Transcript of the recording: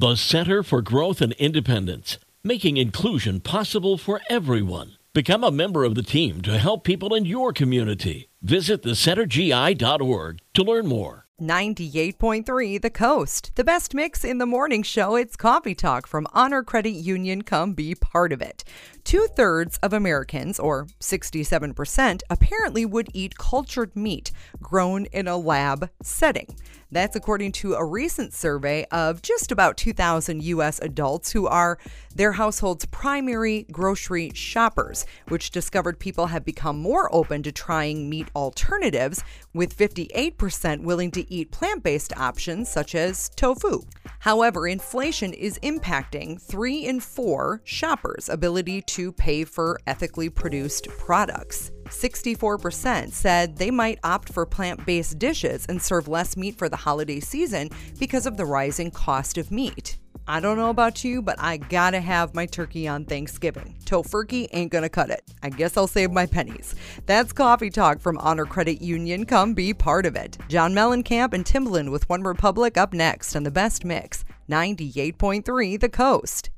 The Center for Growth and Independence, making inclusion possible for everyone. Become a member of the team to help people in your community. Visit thecentergi.org to learn more. 98.3 The Coast. The best mix in the morning show. It's Coffee Talk from Honor Credit Union. Come be part of it. Two thirds of Americans, or 67%, apparently would eat cultured meat grown in a lab setting. That's according to a recent survey of just about 2,000 U.S. adults who are their household's primary grocery shoppers, which discovered people have become more open to trying meat alternatives, with 58% willing to eat plant based options such as tofu. However, inflation is impacting three in four shoppers' ability to pay for ethically produced products. 64% said they might opt for plant based dishes and serve less meat for the holiday season because of the rising cost of meat. I don't know about you, but I gotta have my turkey on Thanksgiving. Tofurkey ain't gonna cut it. I guess I'll save my pennies. That's Coffee Talk from Honor Credit Union. Come be part of it. John Mellencamp and Timbaland with One Republic up next on the best mix 98.3 The Coast.